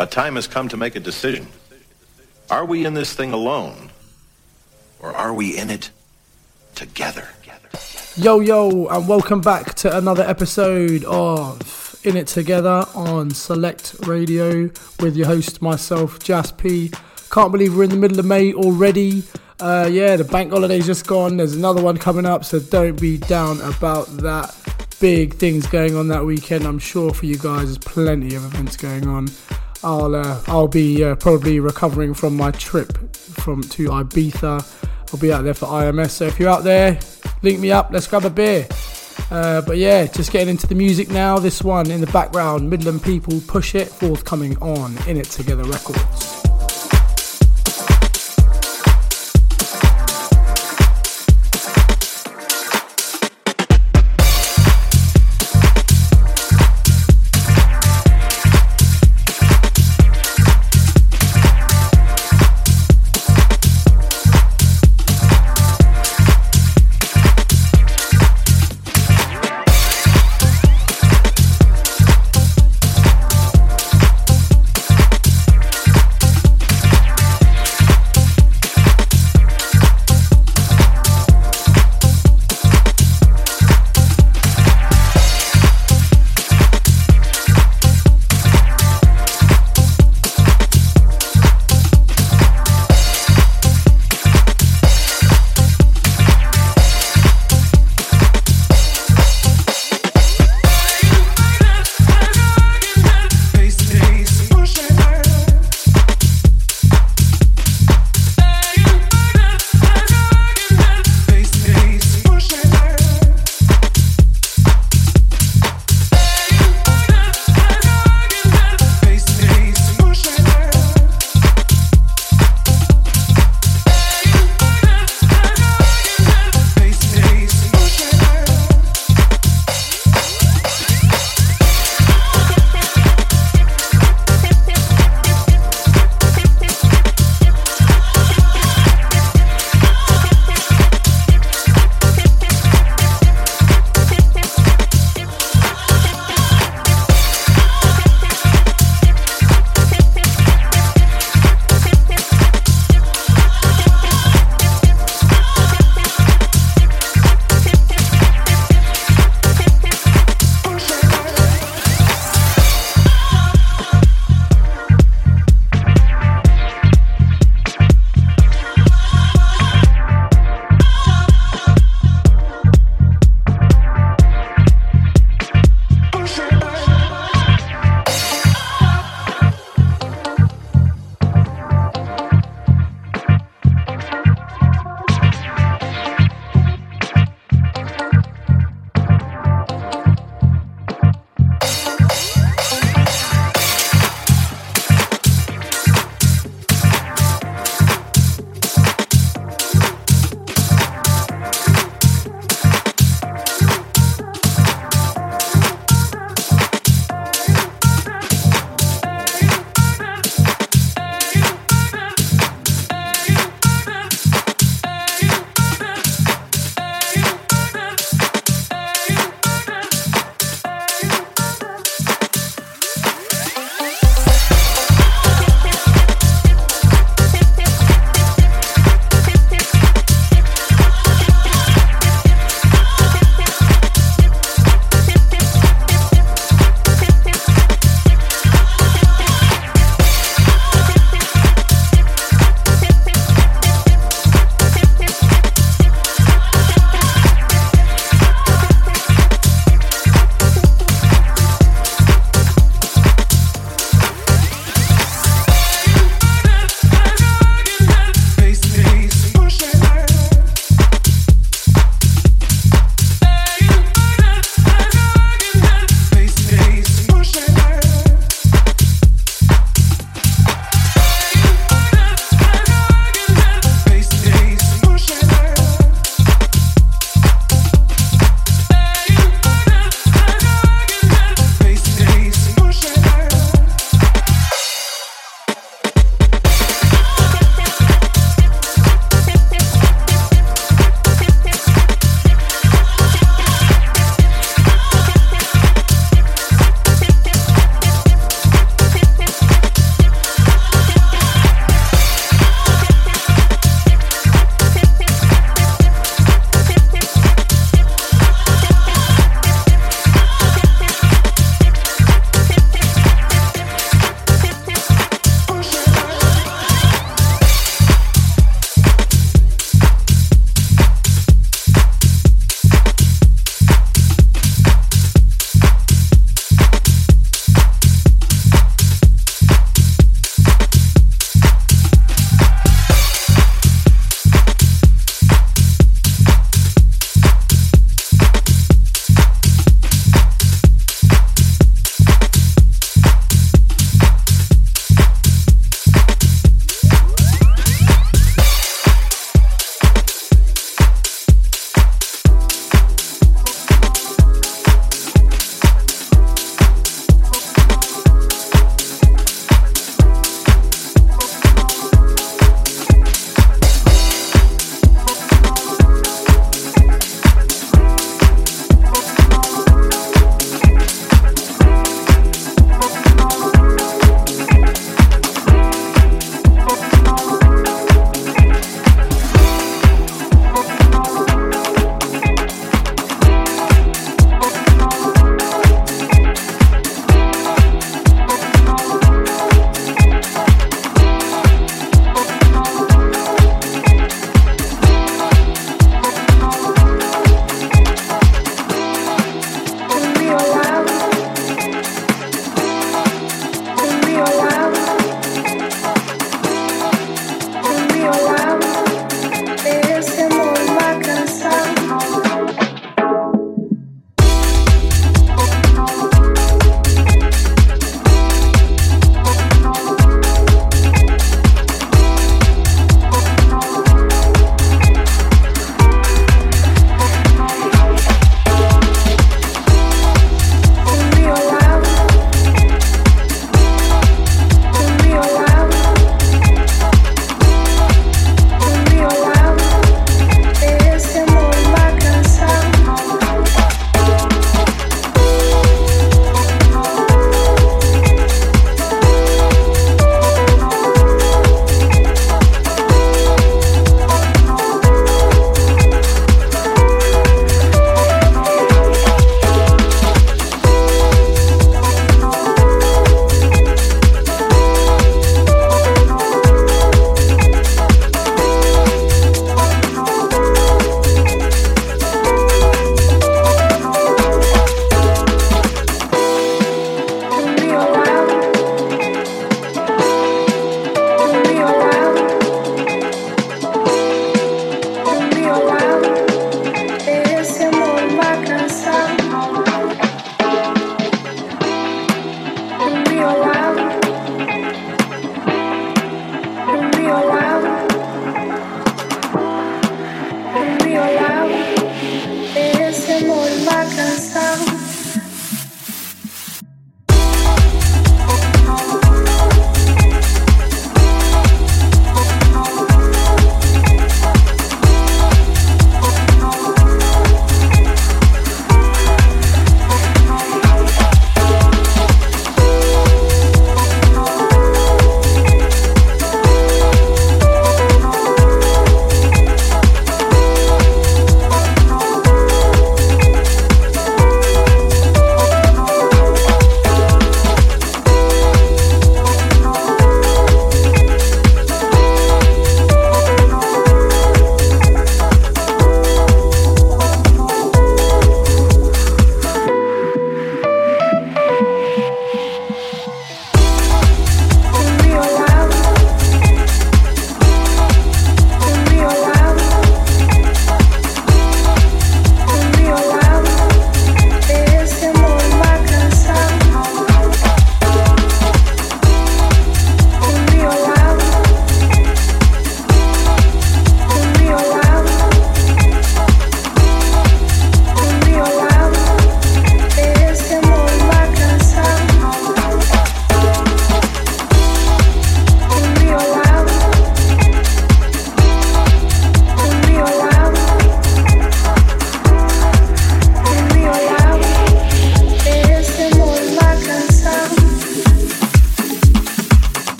A time has come to make a decision. Are we in this thing alone? Or are we in it together? Yo, yo, and welcome back to another episode of In It Together on Select Radio with your host, myself, Jas P. Can't believe we're in the middle of May already. Uh, yeah, the bank holiday's just gone. There's another one coming up, so don't be down about that. Big things going on that weekend. I'm sure for you guys, there's plenty of events going on. I'll uh, I'll be uh, probably recovering from my trip from to Ibiza. I'll be out there for IMS. So if you're out there, link me up. Let's grab a beer. Uh, but yeah, just getting into the music now. This one in the background, Midland People Push It, forthcoming on In It Together Records.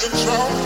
control.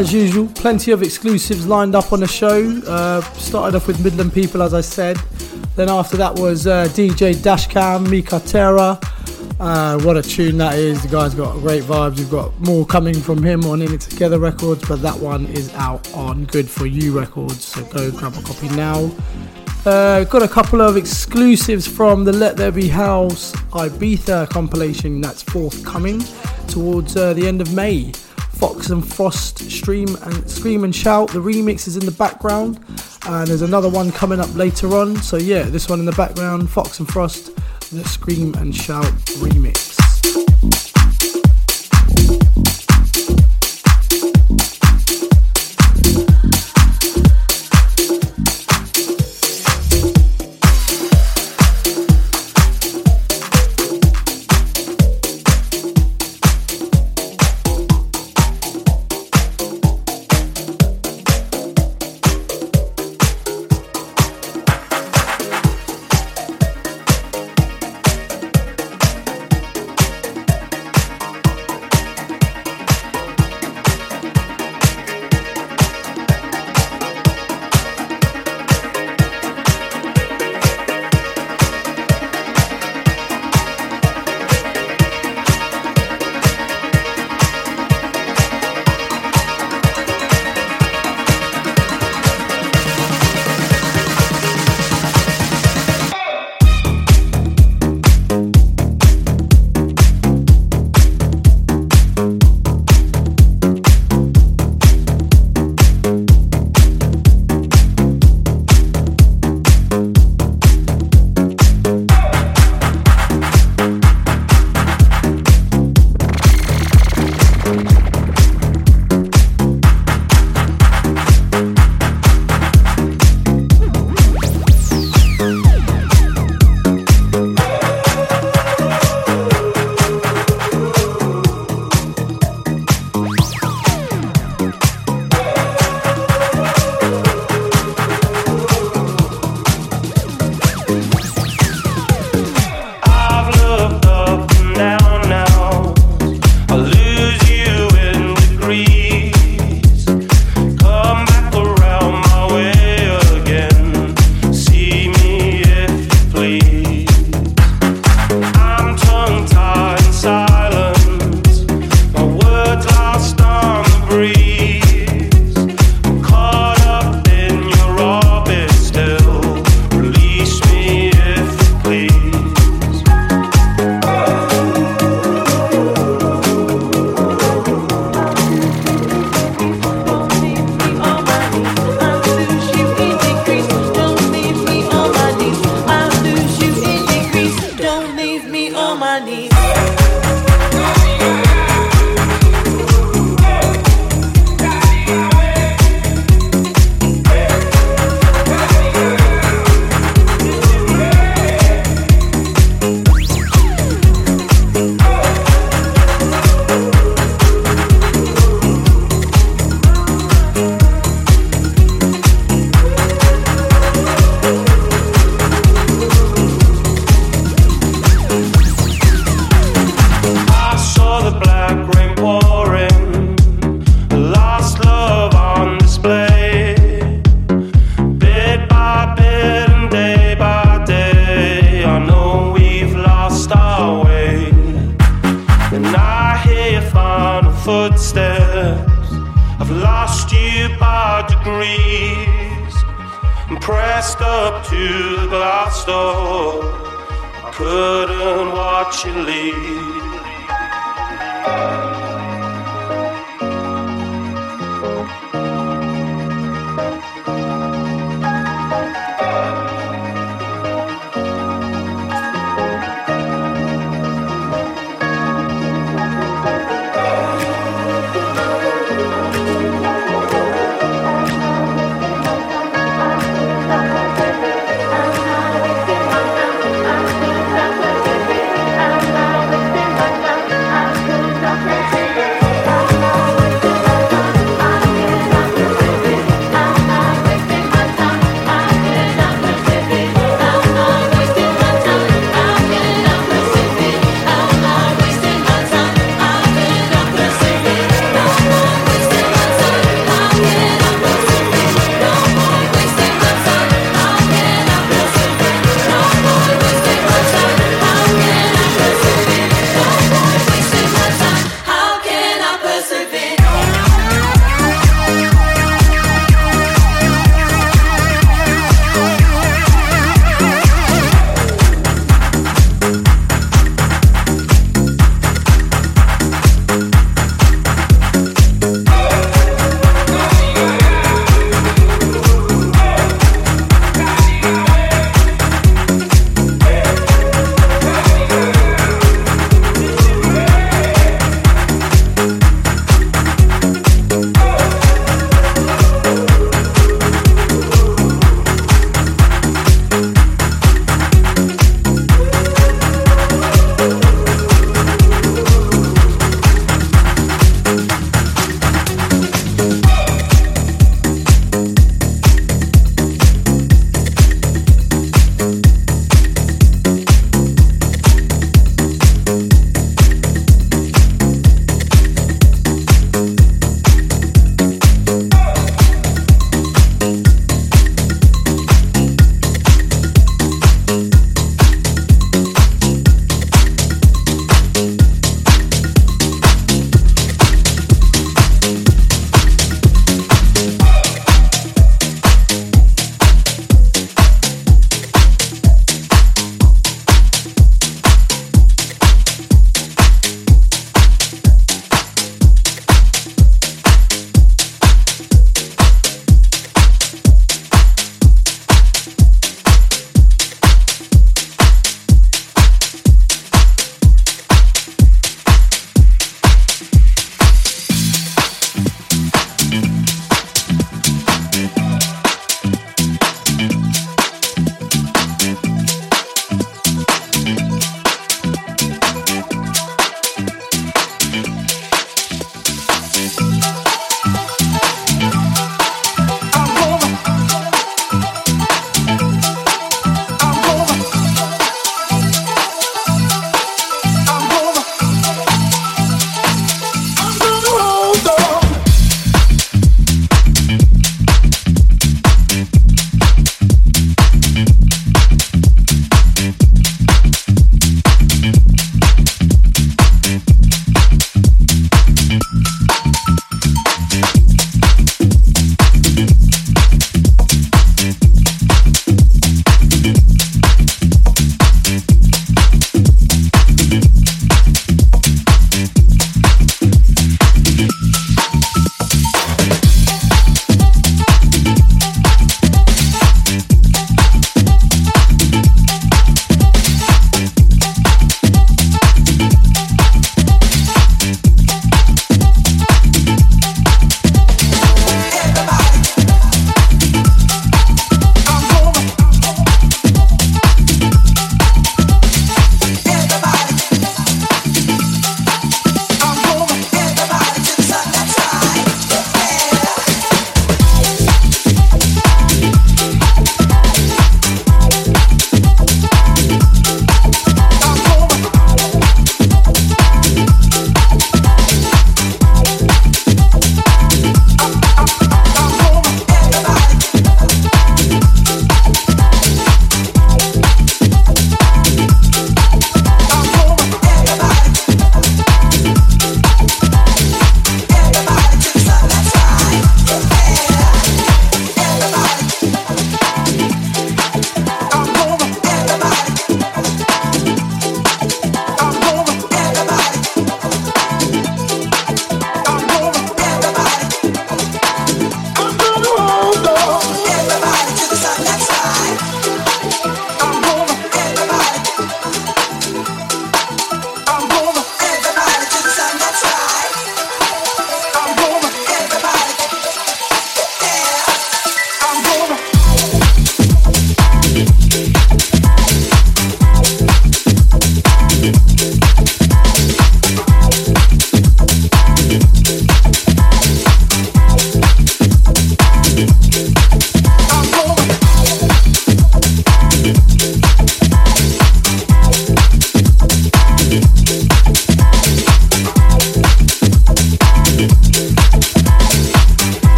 As usual, plenty of exclusives lined up on the show. Uh, started off with Midland People, as I said. Then after that was uh, DJ Dashcam, Mika Terra. Uh, what a tune that is. The guy's got great vibes. We've got more coming from him on In It Together Records, but that one is out on Good For You Records. So go grab a copy now. Uh, got a couple of exclusives from the Let There Be House Ibiza compilation that's forthcoming towards uh, the end of May. Fox and Frost stream and scream and shout. The remix is in the background, and there's another one coming up later on. So yeah, this one in the background, Fox and Frost, the scream and shout remix. Up to the glass door. I couldn't watch you leave.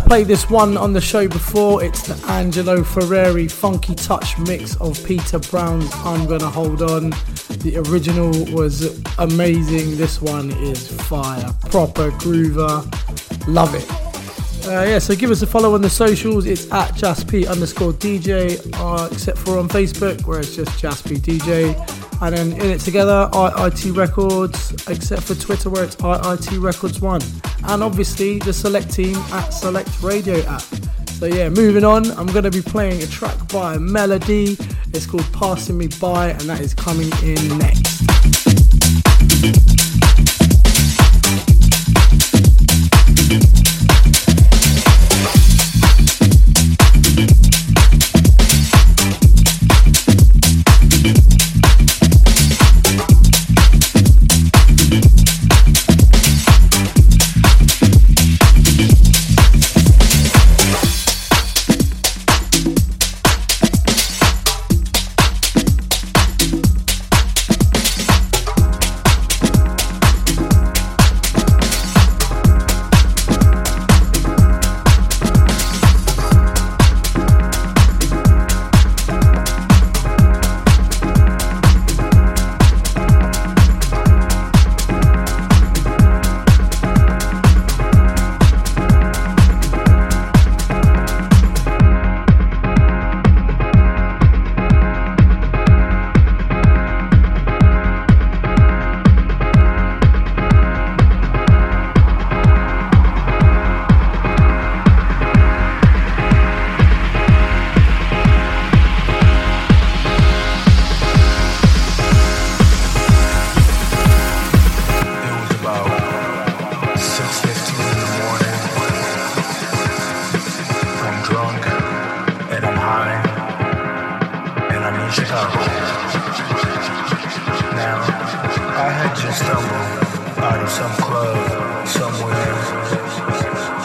Uh, played this one on the show before. It's the Angelo Ferreri Funky Touch mix of Peter Brown's I'm Gonna Hold On. The original was amazing. This one is fire. Proper groover. Love it. Uh, yeah, so give us a follow on the socials. It's at JaspP underscore DJ, uh, except for on Facebook, where it's just JaspP DJ. And then in it together, IIT Records, except for Twitter, where it's IIT Records 1. And obviously the Select team at Select Radio app. So yeah, moving on, I'm to be playing a track by Melody. It's called Passing Me By, and that is coming in next. I stumble out of some club somewhere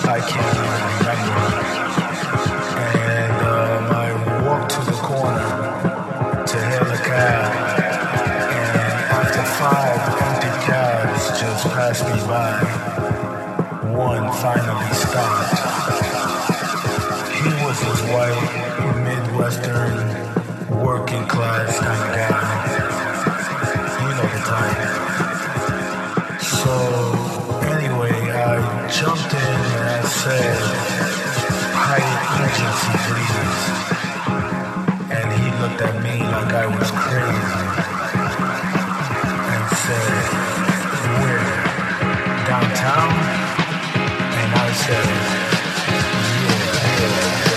I can't even remember. And um, I walked to the corner to hail a cab, and after five empty cabs just passed me by, one finally stopped. He was this white Midwestern working class kind of guy. You know the type. So anyway, I jumped in and I said, high urgency, please. And he looked at me like I was crazy and said, where? Downtown? And I said, yeah, yeah.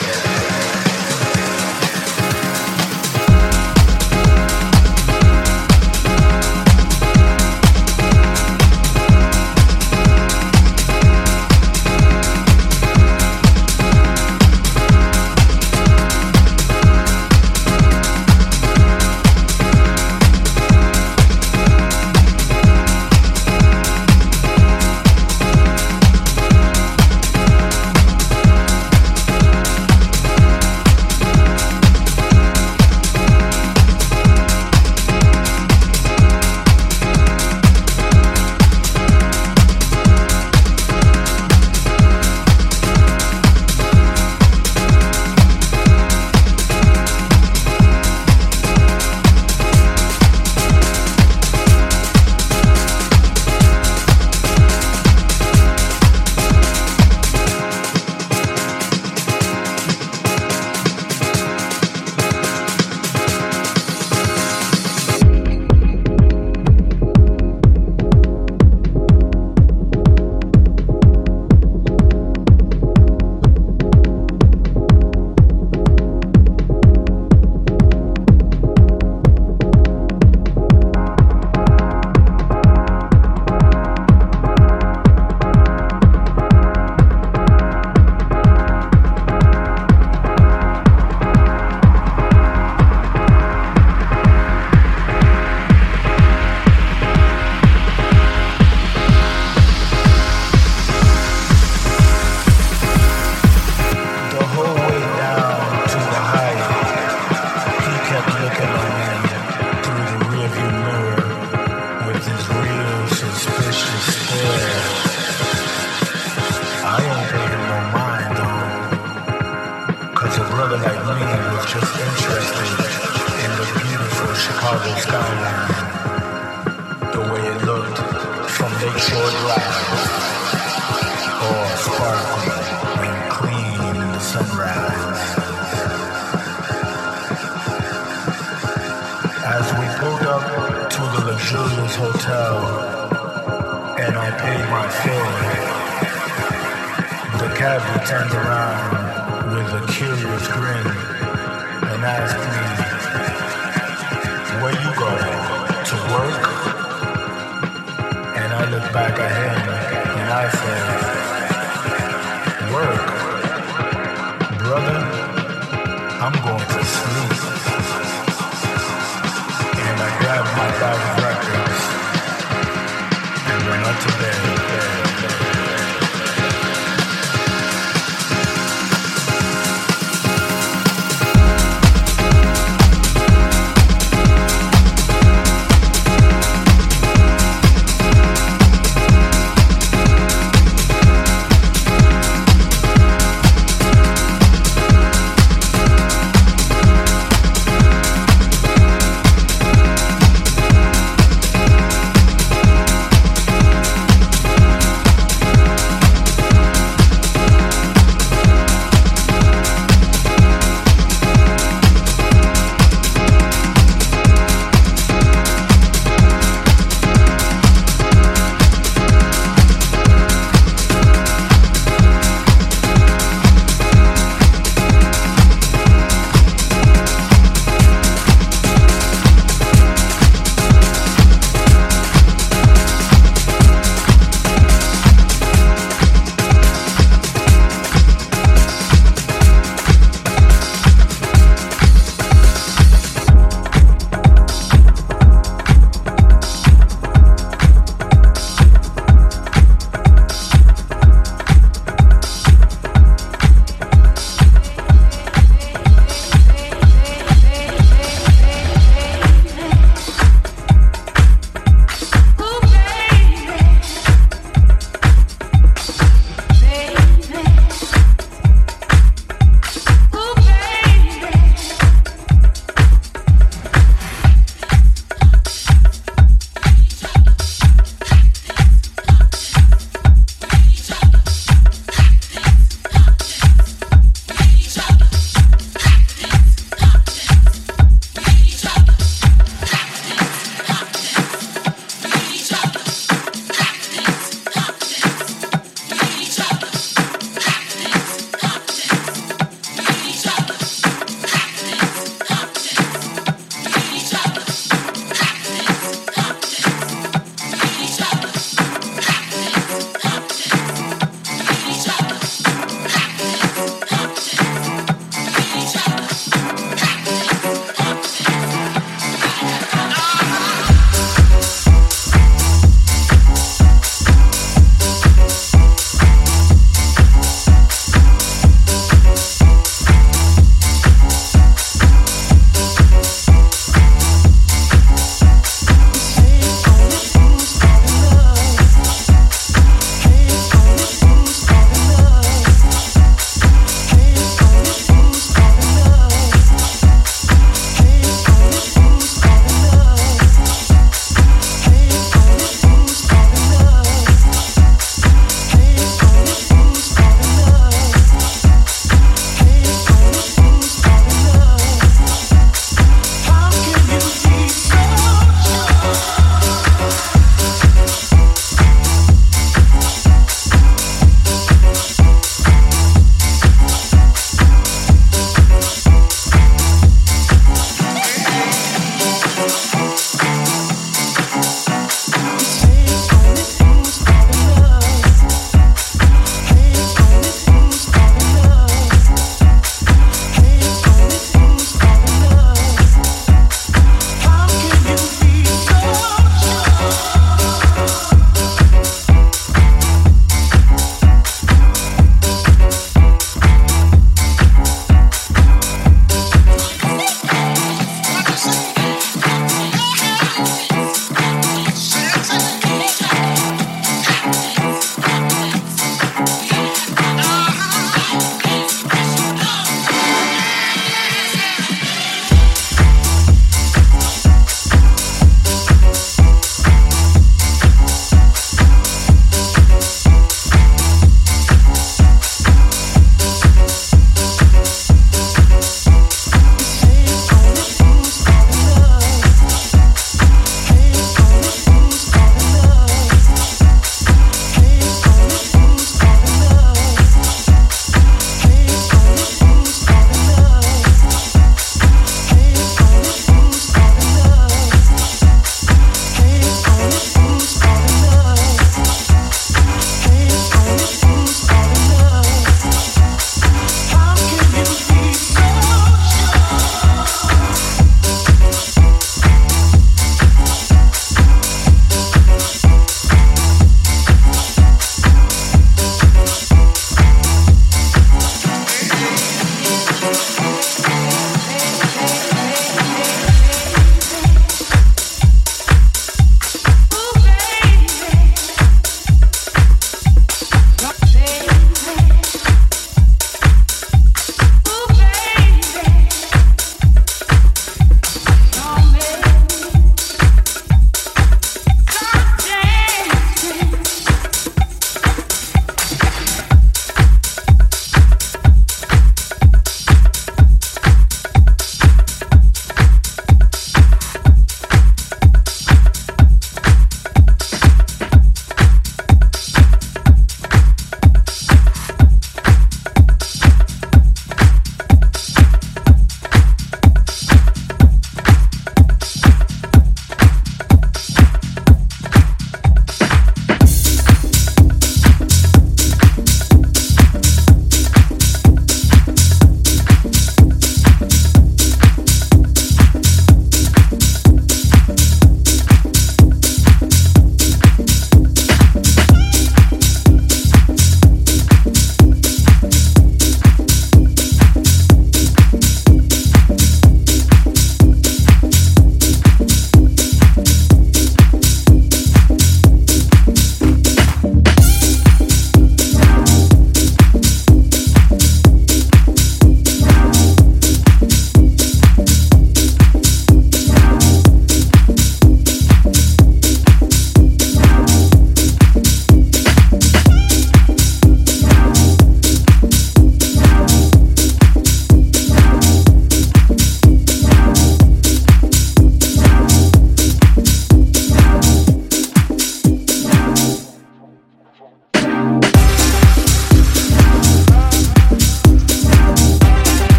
Went to bed.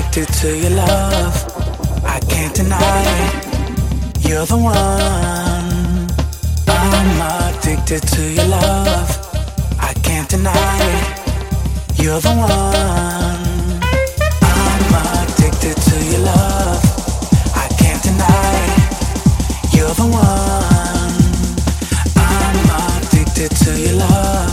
Addicted to your love. I can't deny it. You're the one. I'm addicted to your love. I can't deny it. You're the one. I'm addicted to your love. I can't deny it. You're the one. I'm addicted to your love.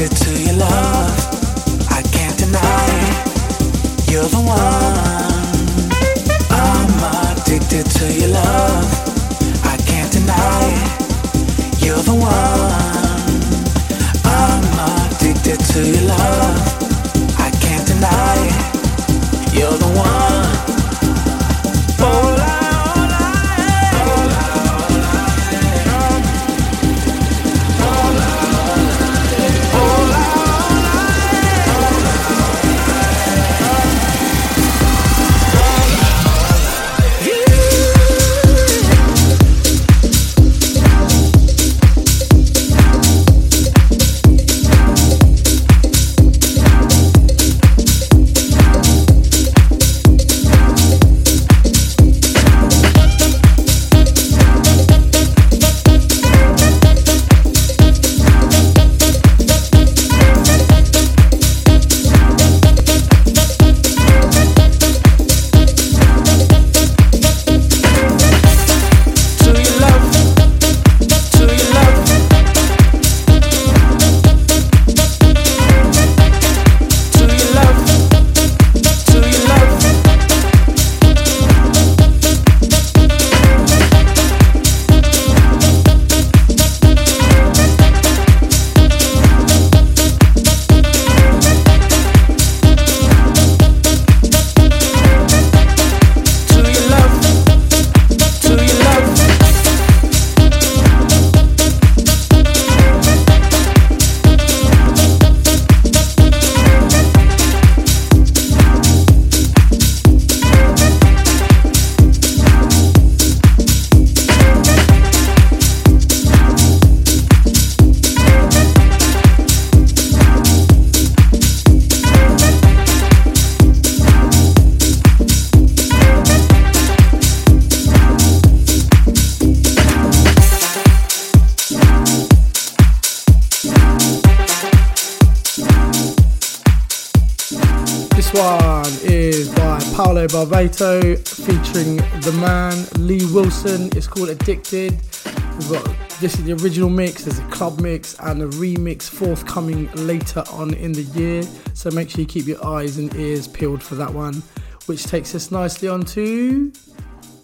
Addicted to Barbato featuring the man Lee Wilson. It's called Addicted. We've got this is the original mix, there's a club mix and a remix forthcoming later on in the year. So make sure you keep your eyes and ears peeled for that one, which takes us nicely on to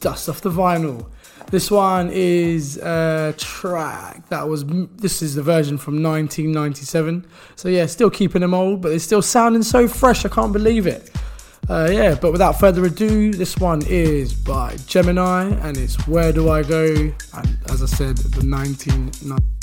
Dust Off the Vinyl. This one is a track that was. This is the version from 1997. So yeah, still keeping them old, but it's still sounding so fresh. I can't believe it. Uh, yeah, but without further ado, this one is by Gemini, and it's "Where Do I Go?" And as I said, the 1990.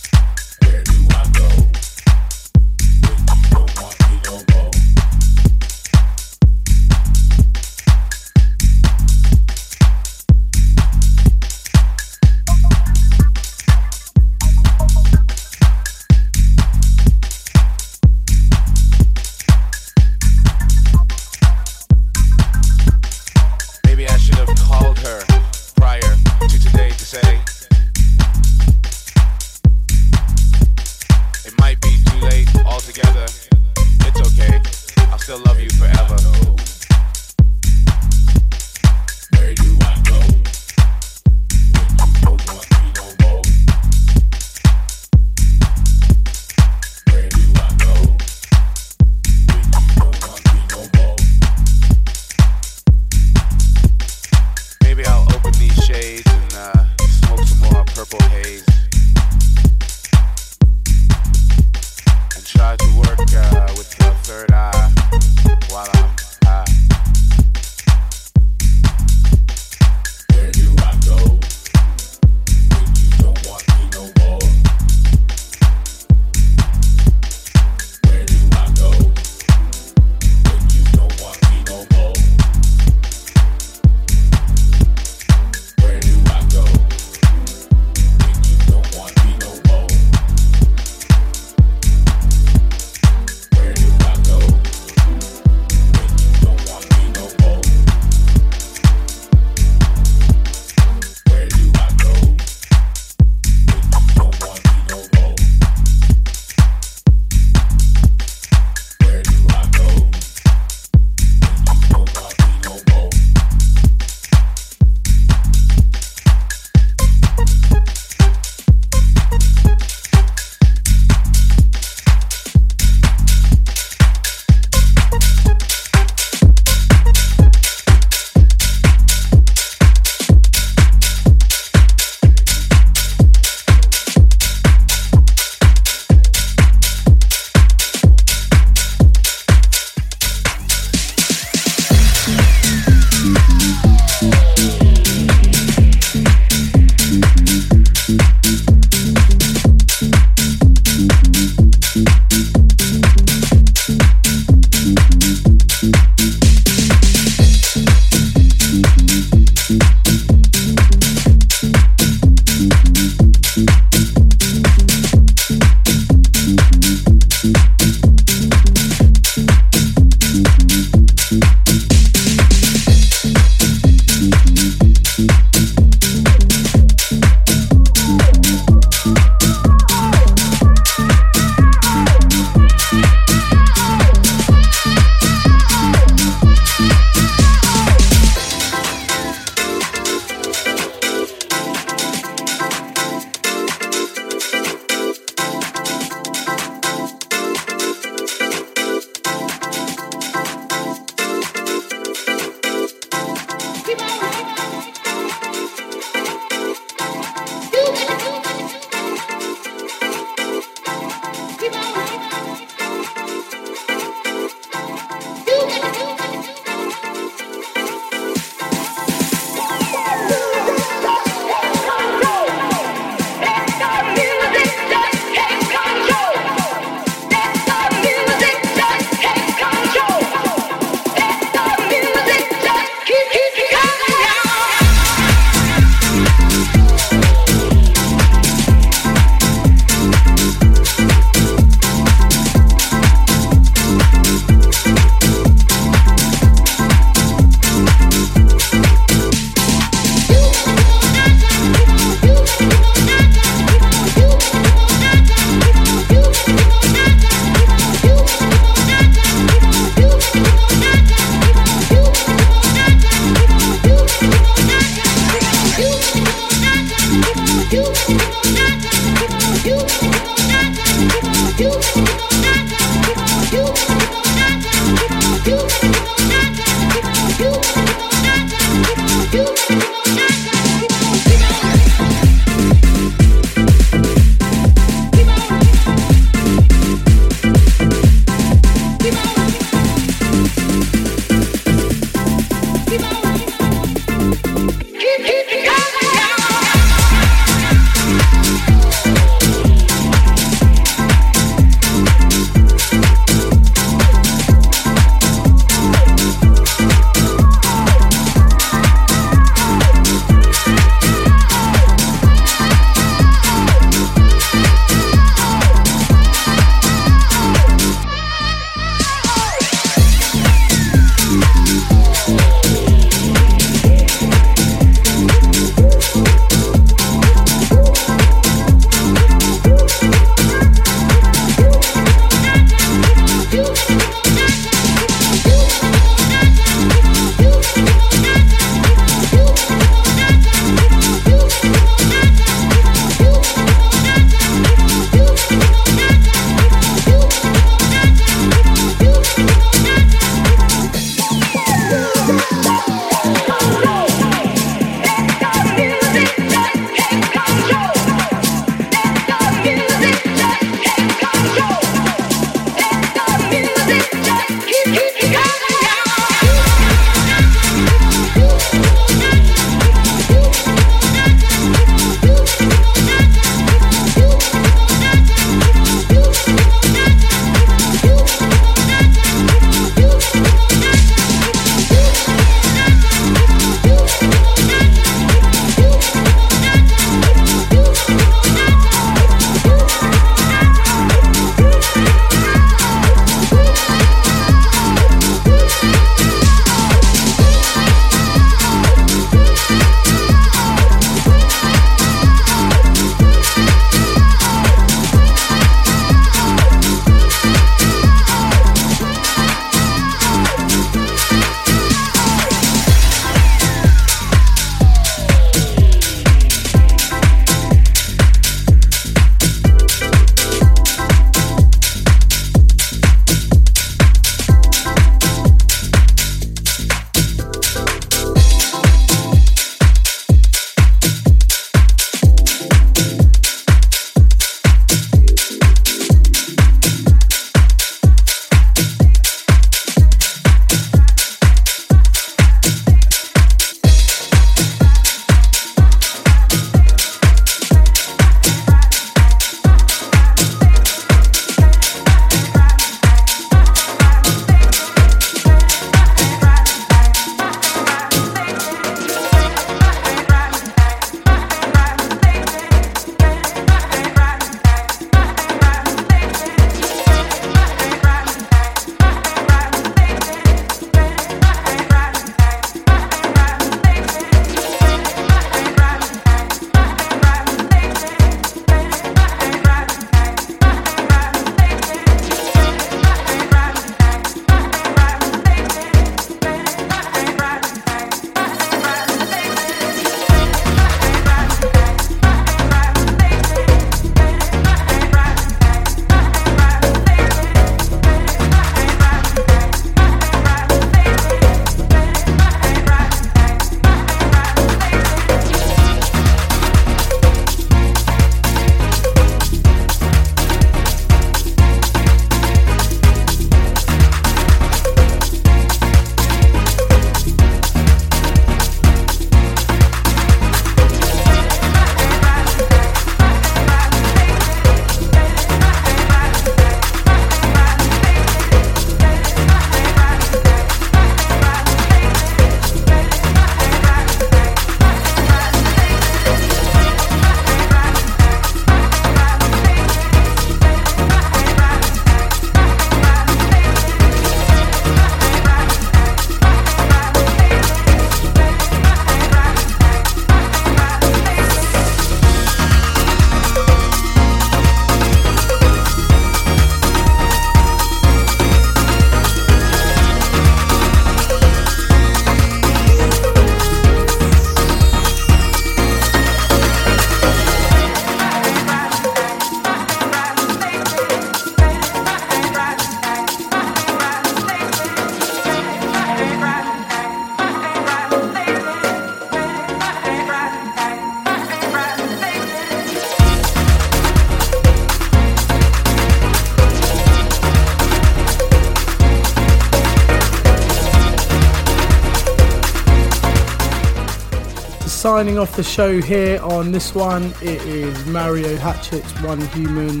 Signing off the show here on this one. It is Mario Hatchett's One Human,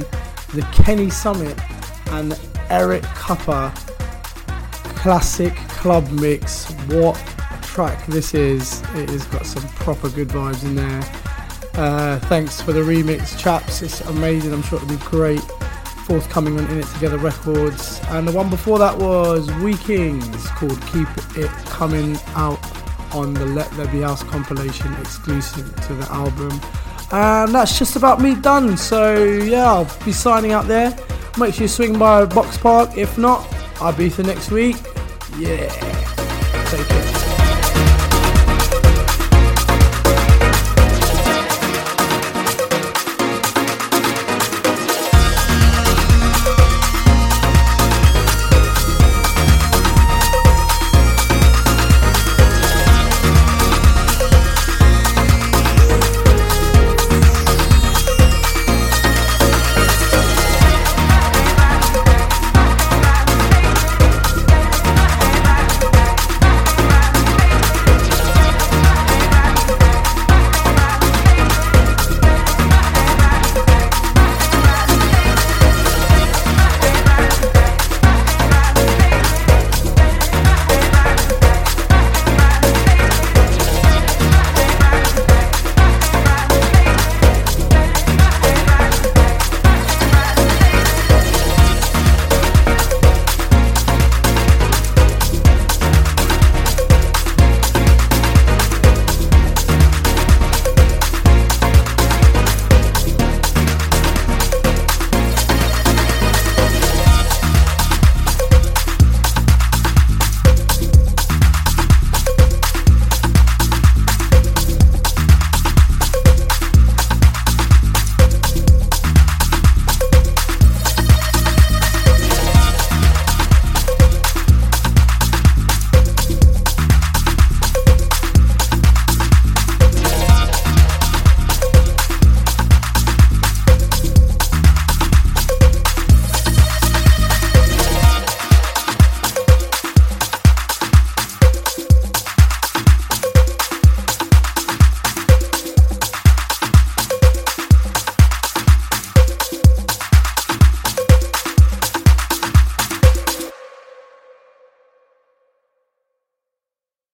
the Kenny Summit, and Eric Kupper classic club mix. What a track this is! It has got some proper good vibes in there. Uh, thanks for the remix, chaps. It's amazing. I'm sure it'll be great. Forthcoming on In It Together Records. And the one before that was We Kings called Keep It Coming out on the Let There Be House compilation exclusive to the album. And that's just about me done. So yeah, I'll be signing out there. Make sure you swing by Box Park. If not, I'll be for next week. Yeah.